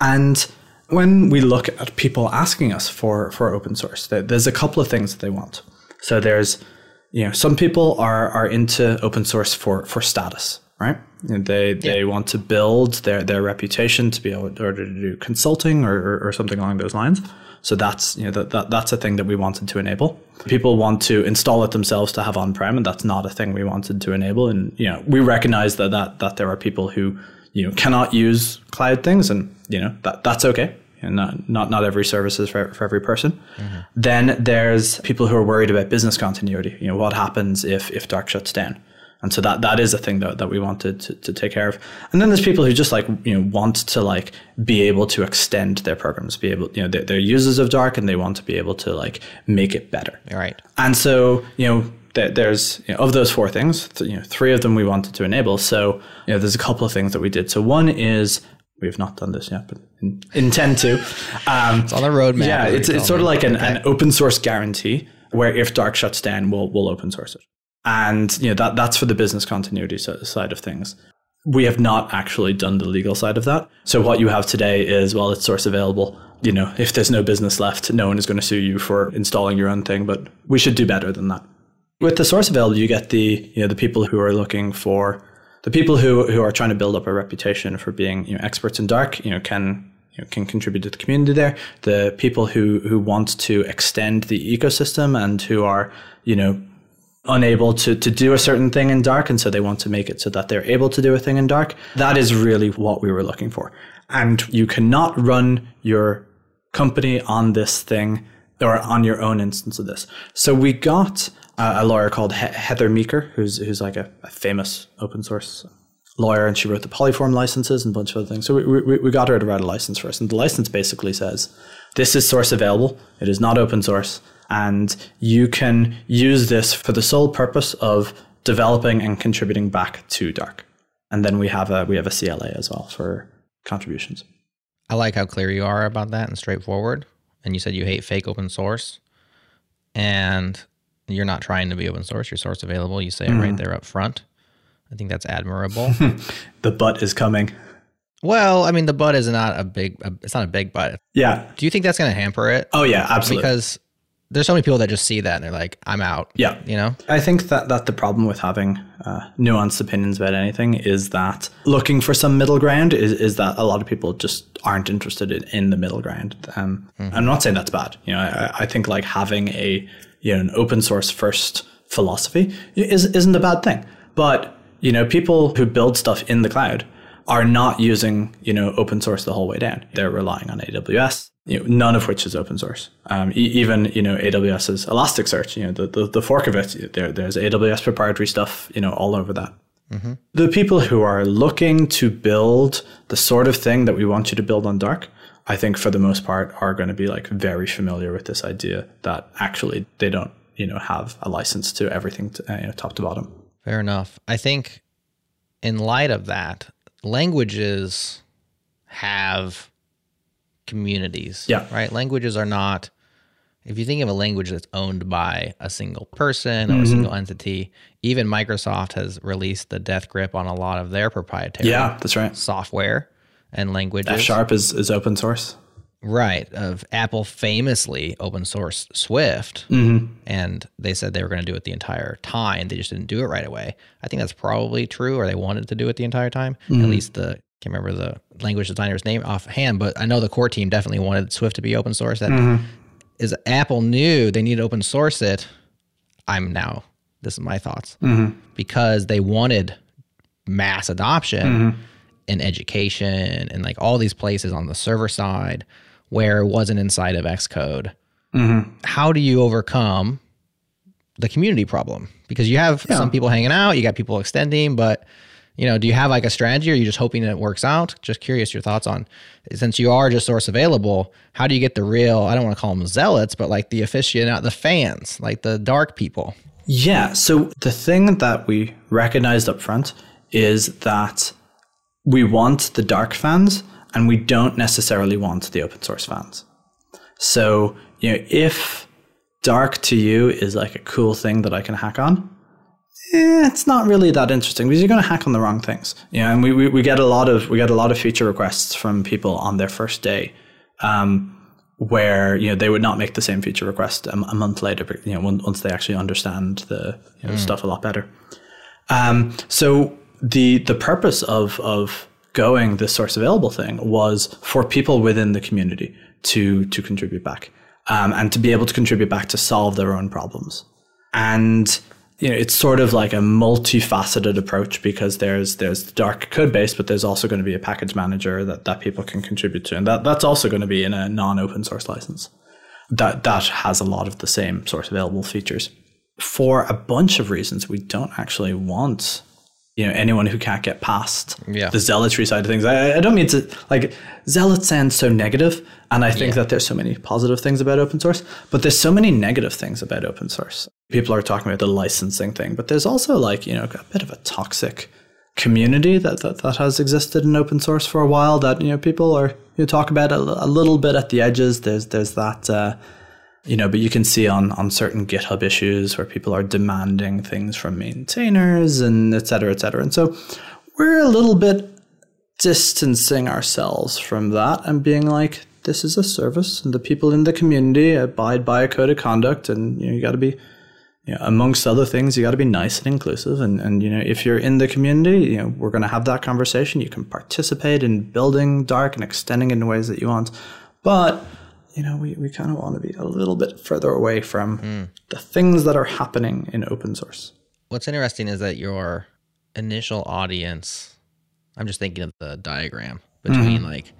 And when we look at people asking us for for open source, there's a couple of things that they want. So there's you know some people are are into open source for for status, right? And they they want to build their their reputation to be able in order to do consulting or, or, or something along those lines. So that's you know that, that that's a thing that we wanted to enable. People want to install it themselves to have on prem, and that's not a thing we wanted to enable. And you know we recognize that that that there are people who you know cannot use cloud things, and you know that that's okay. And not not not every service is for, for every person. Mm-hmm. Then there's people who are worried about business continuity. You know what happens if if Dark shuts down. And so that that is a thing that, that we wanted to, to take care of. And then there's people who just like you know want to like be able to extend their programs, be able you know they're, they're users of Dark and they want to be able to like make it better. All right. And so, you know, th- there's you know, of those four things, th- you know, three of them we wanted to enable. So, you know, there's a couple of things that we did. So one is we have not done this yet, but in, intend to. Um, It's on the roadmap. yeah, it's it's sort of like an, an open source guarantee where if Dark shuts down, we'll we'll open source it. And you know that that's for the business continuity side of things. We have not actually done the legal side of that. So what you have today is well, it's source available. You know, if there's no business left, no one is going to sue you for installing your own thing. But we should do better than that. With the source available, you get the you know the people who are looking for the people who who are trying to build up a reputation for being you know experts in dark. You know can you know, can contribute to the community there. The people who who want to extend the ecosystem and who are you know unable to, to do a certain thing in dark and so they want to make it so that they're able to do a thing in dark that is really what we were looking for and you cannot run your company on this thing or on your own instance of this so we got a lawyer called he- heather meeker who's who's like a, a famous open source lawyer and she wrote the Polyform licenses and a bunch of other things. So we, we, we got her to write a license for us. And the license basically says this is source available, it is not open source, and you can use this for the sole purpose of developing and contributing back to Dark. And then we have a we have a CLA as well for contributions. I like how clear you are about that and straightforward. And you said you hate fake open source, and you're not trying to be open source. You're source available. You say it right there up front. I think that's admirable. [laughs] The butt is coming. well, I mean, the butt is not a big. It's not a big butt. Yeah. Do you think that's going to hamper it? Oh yeah, absolutely. Because there's so many people that just see that and they're like, "I'm out." Yeah. You know. I think that, that the problem with having uh, nuanced opinions about anything is that looking for some middle ground is, is that a lot of people just aren't interested in, in the middle ground. Um, I'm not saying that's bad. You know, I, I think like having a you know an open source first philosophy is isn't a bad thing. But you know, people who build stuff in the cloud are not using you know open source the whole way down. They're relying on AWS. You know, none of which is open source. Um, e- even you know AWS's Elasticsearch, you know the, the, the fork of it, there, there's AWS proprietary stuff, you know, all over that. The people who are looking to build the sort of thing that we want you to build on Dark, I think for the most part are going to be like very familiar with this idea that actually they don't, you know, have a license to everything, to, you know, top to bottom. Fair enough. I think in light of that, languages have communities. Yeah. Right? Languages are not if you think of a language that's owned by a single person or a mm-hmm. single entity, even Microsoft has released the death grip on a lot of their proprietary Yeah, that's right. software and languages. F sharp is, is open source. Right. Of Apple famously open sourced Swift, mm-hmm. and they said they were going to do it the entire time. They just didn't do it right away. I think that's probably true, or they wanted to do it the entire time. At mm-hmm. least the can't remember the language designer's name offhand, but I know the core team definitely wanted Swift to be open source. That mm-hmm. is Apple knew they needed to open source it. I'm now. This is my thoughts because they wanted mass adoption in education and like all these places on the server side where it wasn't inside of Xcode. Mm-hmm. How do you overcome the community problem? Because you have some people hanging out, you got people extending, but you know, do you have like a strategy or are you just hoping that it works out? Just curious your thoughts on since you are just source available, how do you get the real, I don't want to call them zealots, but like the aficionado, the fans, like the dark people? Yeah. So the thing that we recognized up front is that we want the dark fans and we don't necessarily want the open source fans. So, you know, if dark to you is like a cool thing that I can hack on, eh, it's not really that interesting because you're going to hack on the wrong things. You know, and we, we, we get a lot of we get a lot of feature requests from people on their first day. Um, where you know they would not make the same feature request a, a month later, you know, once once they actually understand the you know, stuff a lot better. Um, so the the purpose of of going this source available thing was for people within the community to to contribute back um, and to be able to contribute back to solve their own problems. And you know, it's sort of like a multifaceted approach because there's there's the dark code base, but there's also going to be a package manager that, that people can contribute to, and that, that's also going to be in a non-open source license. That that has a lot of the same source available features. For a bunch of reasons, we don't actually want you know anyone who can't get past Yeah. the zealotry side of things. I, I don't mean to like zealot sounds so negative, and I think that there's so many positive things about open source, but there's so many negative things about open source. People are talking about the licensing thing, but there's also like you know a bit of a toxic community that that, that has existed in open source for a while. That you know people are you talk about a, a little bit at the edges. There's there's that. Uh, you know, but you can see on on certain GitHub issues where people are demanding things from maintainers and et cetera, et cetera. And so we're a little bit distancing ourselves from that and being like, this is a service, and the people in the community abide by a code of conduct, and you know, you got to be. You know, amongst other things, you got to be nice and inclusive. And, and, you know, if you're in the community, you know, we're going to have that conversation. You can participate in building Dark and extending it in ways that you want. But you know, we, we kind of want to be a little bit further away from mm. the things that are happening in open source. What's interesting is that your initial audience, I'm just thinking of the diagram between mm-hmm. like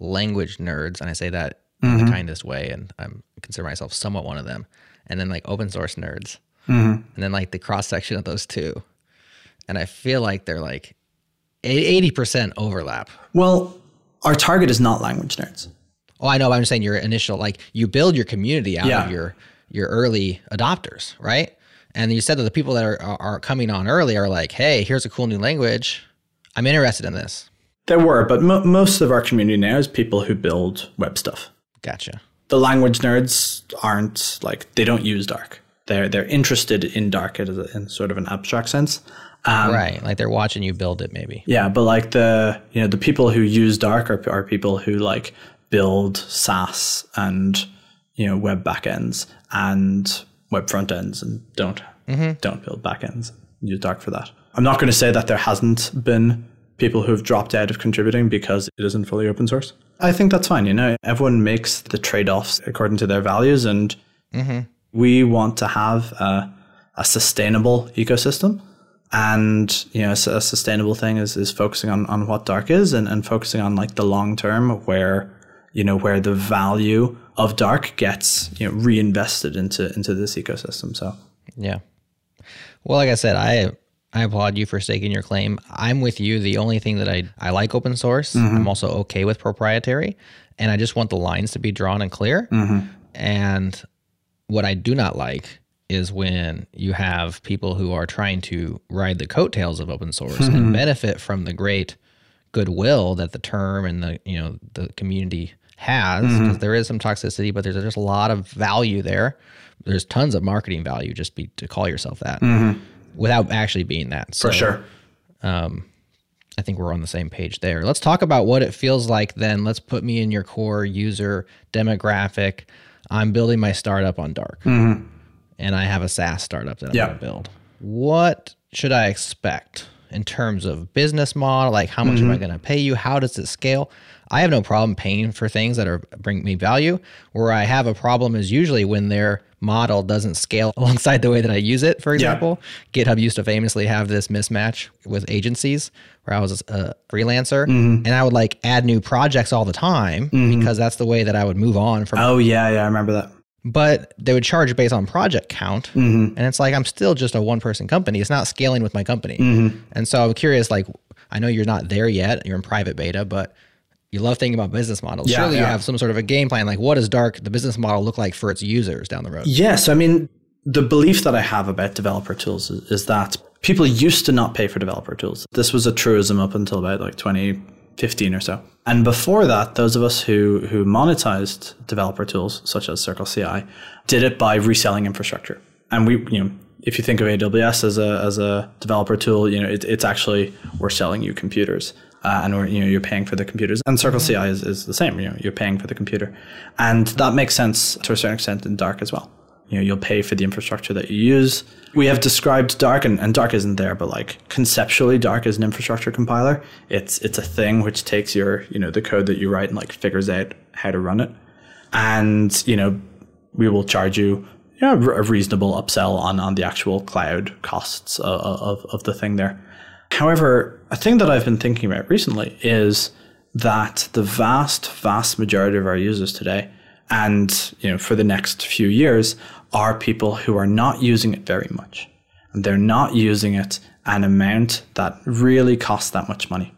language nerds, and I say that in the mm-hmm. kindest way, and I'm I consider myself somewhat one of them, and then like open source nerds, mm-hmm. and then like the cross section of those two. And I feel like they're like eighty percent overlap. Well, our target is not language nerds. Oh, I know. But I'm just saying your initial like you build your community out Yeah. of your your early adopters, right? And you said that the people that are, are coming on early are like, hey, here's a cool new language. I'm interested in this. There were, but mo- most of our community now is people who build web stuff. Gotcha. The language nerds aren't like they don't use Dark. They're they're interested in Dark in, in sort of an abstract sense. Um, right. Like they're watching you build it, maybe. Yeah, but like the you know the people who use Dark are, are people who like build SaaS and you know web backends and web front ends and don't mm-hmm. don't build backends. Use Dark for that. I'm not going to say that there hasn't been people who have dropped out of contributing because it isn't fully open source. I think that's fine. You know, everyone makes the trade offs according to their values, and mm-hmm. we want to have a, a sustainable ecosystem and you know a sustainable thing is, is focusing on, on what dark is and, and focusing on like the long term where you know where the value of dark gets you know reinvested into into this ecosystem so Yeah. Well, like I said, I I applaud you for staking your claim. I'm with you. The only thing that I I like open source. Mm-hmm. I'm also okay with proprietary, and I just want the lines to be drawn and clear. Mm-hmm. And what I do not like is when you have people who are trying to ride the coattails of open source and mm-hmm. benefit from the great goodwill that the term and the you know the community has mm-hmm. because there is some toxicity but there's just a lot of value there. There's tons of marketing value just be to call yourself that mm-hmm. without actually being that. So for sure. Um, i think we're on the same page there. Let's talk about what it feels like then. Let's put me in your core user demographic. I'm building my startup on dark. Mm-hmm. And i have a saas startup that i'm Yeah. going to build. What should i expect in terms of business model? Like how much am i going to pay you? How does it scale i have no problem paying for things that are bring me value. Where i have a problem is usually when their model doesn't scale [laughs] alongside the way that i use it for example. Github used to famously have this mismatch with agencies where i was a freelancer mm-hmm. and i would like add new projects all the time mm-hmm. because that's the way that i would move on from oh yeah yeah i remember that. But they would charge based on project count mm-hmm. and it's like i'm still just a one person company. It's not scaling with my company. And so i'm curious like i know you're not there yet you're in private beta but you love thinking about business models Yeah, surely you have some sort of a game plan like what does dark the business model look like for its users down the road Yes, I mean the belief that I have about developer tools is, is that people used to not pay for developer tools. This was a truism up until about like 2015 or so. And before that, those of us who who monetized developer tools such as Circle CI did it by reselling infrastructure. And we, you know, if you think of AWS as a as a developer tool, you know, it, it's actually we're selling you computers. Uh, and you know you're paying for the computers, and Circle CI is, is the same. You know you're paying for the computer, and that makes sense to a certain extent in Dark as well. You know you'll pay for the infrastructure that you use. We have described dark and, and dark isn't there but like conceptually dark is an infrastructure compiler. It's it's a thing which takes your you know the code that you write and like figures out how to run it. And you know we will charge you you know, a reasonable upsell on on the actual cloud costs of, of, of the thing there however a thing that i've been thinking about recently is that the vast vast majority of our users today and you know for the next few years are people who are not using it very much. And they're not using it an amount that really costs that much money.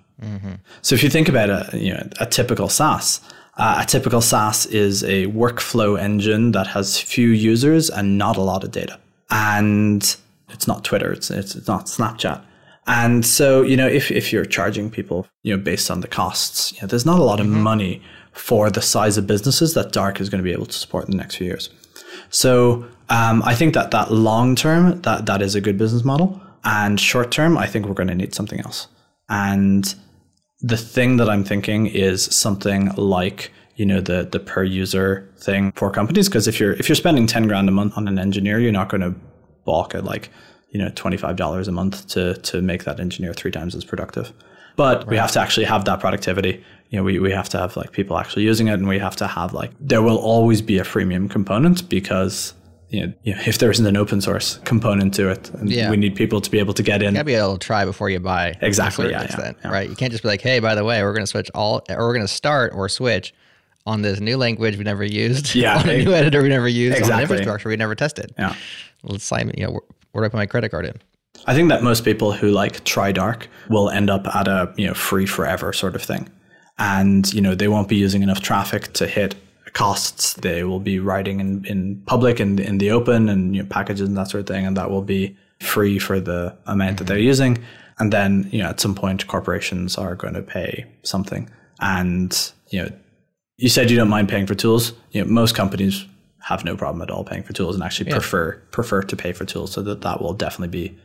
So if you think about a you know a typical SaaS uh, a typical SaaS is a workflow engine that has few users and not a lot of data. And it's not Twitter it's it's, it's not Snapchat and so, you know, if, if you're charging people, you know, based on the costs, you know, there's not a lot of money for the size of businesses that Dark is going to be able to support in the next few years. So um, I think that that long term, that that is a good business model. And short term, I think we're going to need something else. And the thing that I'm thinking is something like you know the the per user thing for companies because if you're if you're spending 10 grand a month on an engineer you're not going to balk at like you know $25 a month to to make that engineer three times as productive. But we have to actually have that productivity. You know we, we have to have like people actually using it and we have to have like there will always be a freemium component because you know, you know if there isn't an open source component to it and Yeah. we need people to be able to get in. You gotta be able to try before you buy Exactly, yeah, extent, yeah. right? You can't just be like hey by the way we're going to switch all or we're going to start or switch on this new language we never used [laughs] Yeah, on a new editor we never used on an exactly. infrastructure we never tested. Yeah. Let's sign you know where, do i put my credit card in I think that most people who like try dark will end up at a you know free forever sort of thing, and you know they won't be using enough traffic to hit costs. They will be writing in, in public and in, the open and you know, packages and that sort of thing, and that will be free for the amount that they're mm-hmm. using. And then you know at some point corporations are going to pay something, and you know you said you don't mind paying for tools. You know most companies have no problem at all paying for tools and actually yeah. prefer prefer to pay for tools. So that that will definitely be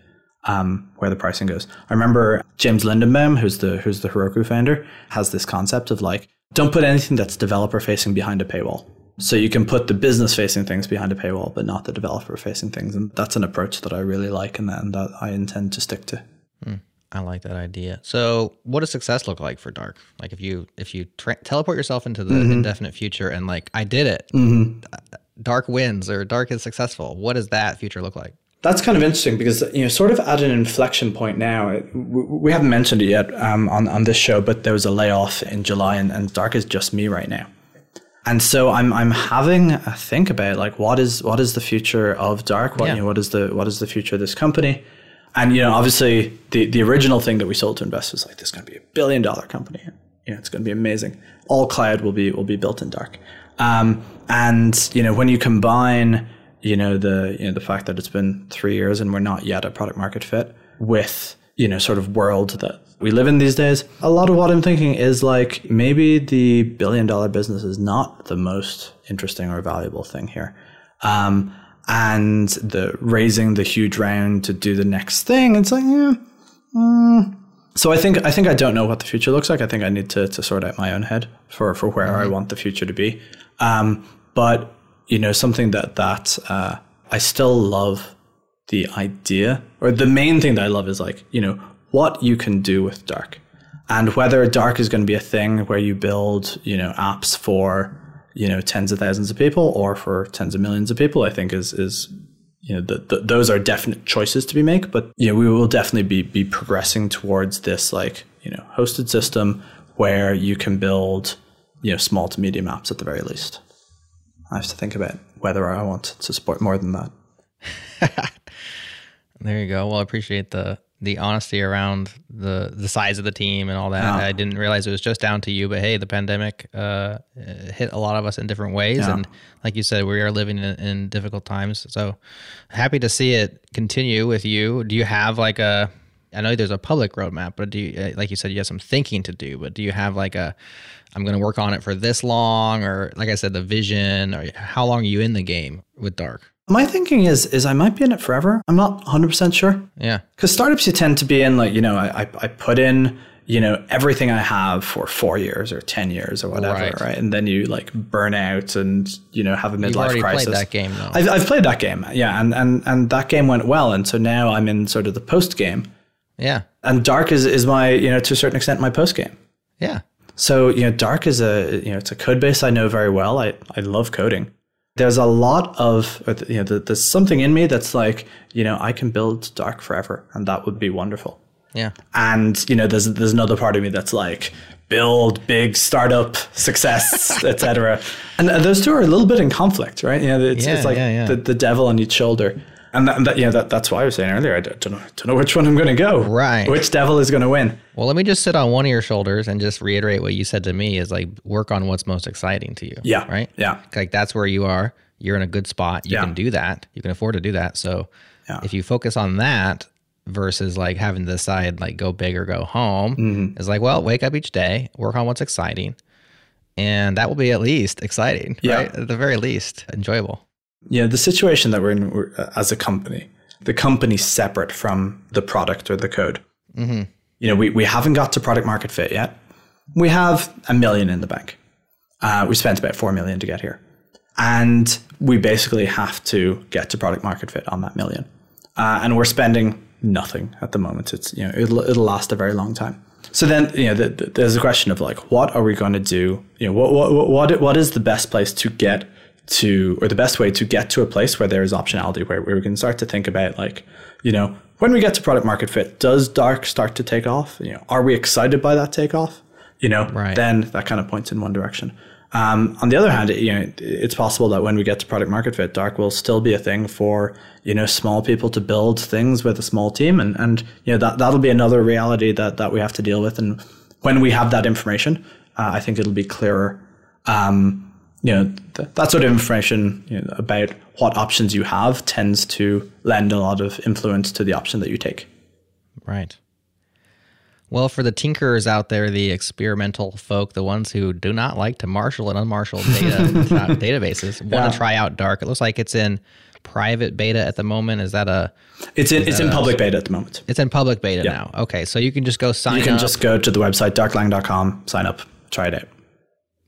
um, where the pricing goes. I remember James Lindenbaum, who's the who's the Heroku founder, has this concept of like don't put anything that's developer facing behind a paywall. So you can put the business facing things behind a paywall, but not the developer facing things. And that's an approach that I really like and that, I intend to stick to. Mm, I like that idea. So what does success look like for Dark? Like if you if you tra- teleport yourself into the mm-hmm. indefinite future and like I did it, mm-hmm. Dark wins or Dark is successful. What does that future look like? That's kind of interesting because you know, sort of at an inflection point now. We haven't mentioned it yet um, on on this show, but there was a layoff in July, and, and Dark is just me right now. And so I'm I'm having a think about like what is what is the future of Dark? What yeah. you know, what is the what is the future of this company? And you know, obviously the the original thing that we sold to investors like this is going to be a billion dollar company. You know, it's going to be amazing. All cloud will be will be built in Dark. Um, and you know, when you combine you know the you know the fact that it's been three years and we're not yet at product market fit with you know sort of world that we live in these days a lot of what i'm thinking is like maybe the billion dollar business is not the most interesting or valuable thing here um, and the raising the huge round to do the next thing it's like yeah, mm. So i think i think i don't know what the future looks like i think i need to, to sort out my own head for for where mm-hmm. i want the future to be um, but you know, something that that uh, I still love the idea, or the main thing that I love is like, you know, what you can do with dark, and whether dark is going to be a thing where you build, you know, apps for you know tens of thousands of people or for tens of millions of people. I think is is you know the, the, those are definite choices to be made, but you know we will definitely be be progressing towards this like you know hosted system where you can build you know small to medium apps at the very least. I have to think about whether I want to support more than that. [laughs] there you go. Well, I appreciate the the honesty around the the size of the team and all that. Yeah. I didn't realize it was just down to you, but hey, the pandemic uh, hit a lot of us in different ways, yeah. and like you said, we are living in, in, difficult times. So happy to see it continue with you. Do you have like a? I know there's a public roadmap, but do you, like you said, you have some thinking to do. But do you have like a I'm going to work on it for this long, or like I said, the vision, or how long are you in the game with Dark? My thinking is is I might be in it forever. I'm not 100 percent sure. Yeah, because startups you tend to be in like you know I I put in you know everything I have for four years or ten years or whatever, right? right? And then you like burn out and you know have a midlife crisis. Played that game though. I've I've played that game, yeah, and and and that game went well, and so now I'm in sort of the post game. Yeah, and Dark is is my you know to a certain extent my post game. Yeah, so, you know, Dark is a, you know, it's a code base I know very well. I, I love coding. There's a lot of, uh, you know, there's something in me that's like, you know, I can build Dark forever and that would be wonderful. Yeah. And, you know, there's, there's another part of me that's like, build big startup success, [laughs] etc. And uh, those two are a little bit in conflict, right? You know, it's, yeah, it's like yeah, yeah. The, the devil on each shoulder and that, that, yeah, that, that's why I was saying earlier. I don't know, don't know which one I'm going to go. Right. Which devil is going to win? Well, let me just sit on one of your shoulders and just reiterate what you said to me: is like work on what's most exciting to you. Yeah. Right. Yeah. Like that's where you are. You're in a good spot. You yeah. can do that. You can afford to do that. So, yeah. if you focus on that versus like having to decide like go big or go home, mm-hmm. is like well, wake up each day, work on what's exciting, and that will be at least exciting. Yeah. Right? At the very least, enjoyable. Yeah, the situation that we're in uh, as a company, the company's separate from the product or the code. Mm-hmm. You know, we, we haven't got to product market fit yet. We have a million in the bank. Uh, we spent about four million to get here, and we basically have to get to product market fit on that million. Uh, and we're spending nothing at the moment. It's you know it'll it'll last a very long time. So then you know the, the, there's a question of like what are we going to do? You know what what what what is the best place to get to, or the best way to get to a place where there is optionality, where, where we can start to think about like, you know, when we get to product market fit, does dark start to take off? You know, are we excited by that takeoff? You know, right. then that kind of points in one direction. Um, on the other hand, you know, it's possible that when we get to product market fit, dark will still be a thing for you know small people to build things with a small team, and and you know that that'll be another reality that that we have to deal with. And when we have that information, uh, I think it'll be clearer. Um, you know, th- that sort of information you know, about what options you have tends to lend a lot of influence to the option that you take. Right. Well, for the tinkerers out there, the experimental folk, the ones who do not like to marshal and unmarshal [laughs] data uh, databases, want yeah. to try out Dark. It looks like it's in private beta at the moment. Is that a? It's in it's in public beta at the moment. It's in public beta yeah. now. Okay, so you can just go sign. Up. You can up. just go to the website darklang.com, sign up, try it out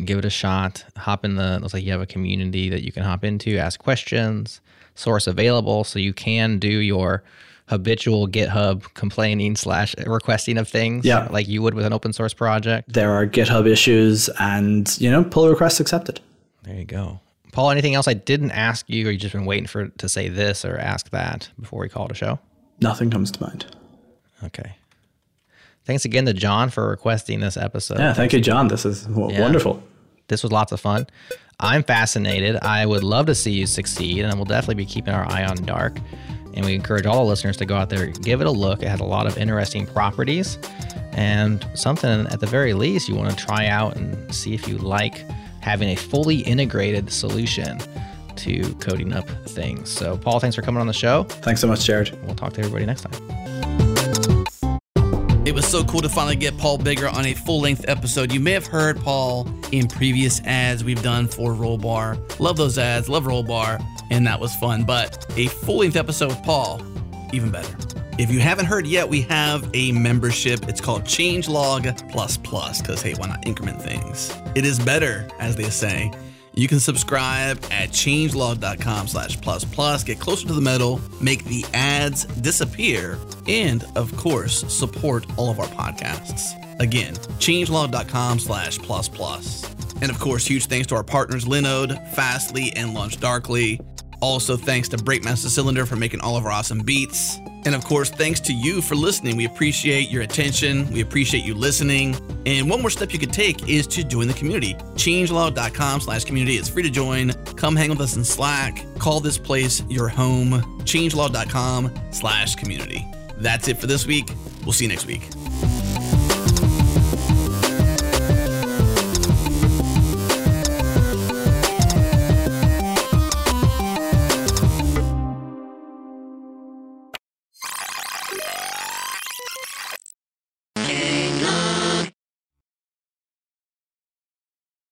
give it a shot. Hop in the looks like you have a community that you can hop into, ask questions, source available, so you can do your habitual GitHub complaining slash requesting of things, yeah. like you would with an open source project. There are GitHub issues, and you know, pull requests accepted. There you go. Paul, anything else I didn't ask you, or you just been waiting for to say this or ask that before we call it a show? Nothing comes to mind. Okay. Thanks again to John for requesting this episode. Yeah, thank you, John. This is w- yeah. wonderful. This was lots of fun. I'm fascinated. I would love to see you succeed, and we'll definitely be keeping our eye on Dark. And we encourage all the listeners to go out there, give it a look. It has a lot of interesting properties and something at the very least you want to try out and see if you like having a fully integrated solution to coding up things. So, Paul, thanks for coming on the show. Thanks so much, Jerod. We'll talk to everybody next time. It was so cool to finally get Paul Biggar on a full length episode. You may have heard Paul in previous ads we've done for Rollbar. Love those ads, love Rollbar, and that was fun. But a full length episode with Paul, even better. If you haven't heard yet, we have a membership. It's called Changelog Plus Plus because, hey, why not increment things? It is better, as they say. You can subscribe at changelog.com slash plus plus, get closer to the metal, make the ads disappear, and of course, support all of our podcasts. Again, changelog.com slash plus plus. And of course, huge thanks to our partners Linode, Fastly, and LaunchDarkly. Also, thanks to Breakmaster Cylinder for making all of our awesome beats. And of course, thanks to you for listening. We appreciate your attention. We appreciate you listening. And one more step you could take is to join the community. Changelog.com slash community. It's free to join. Come hang with us in Slack. Call this place your home. Changelog.com slash community. That's it for this week. We'll see you next week.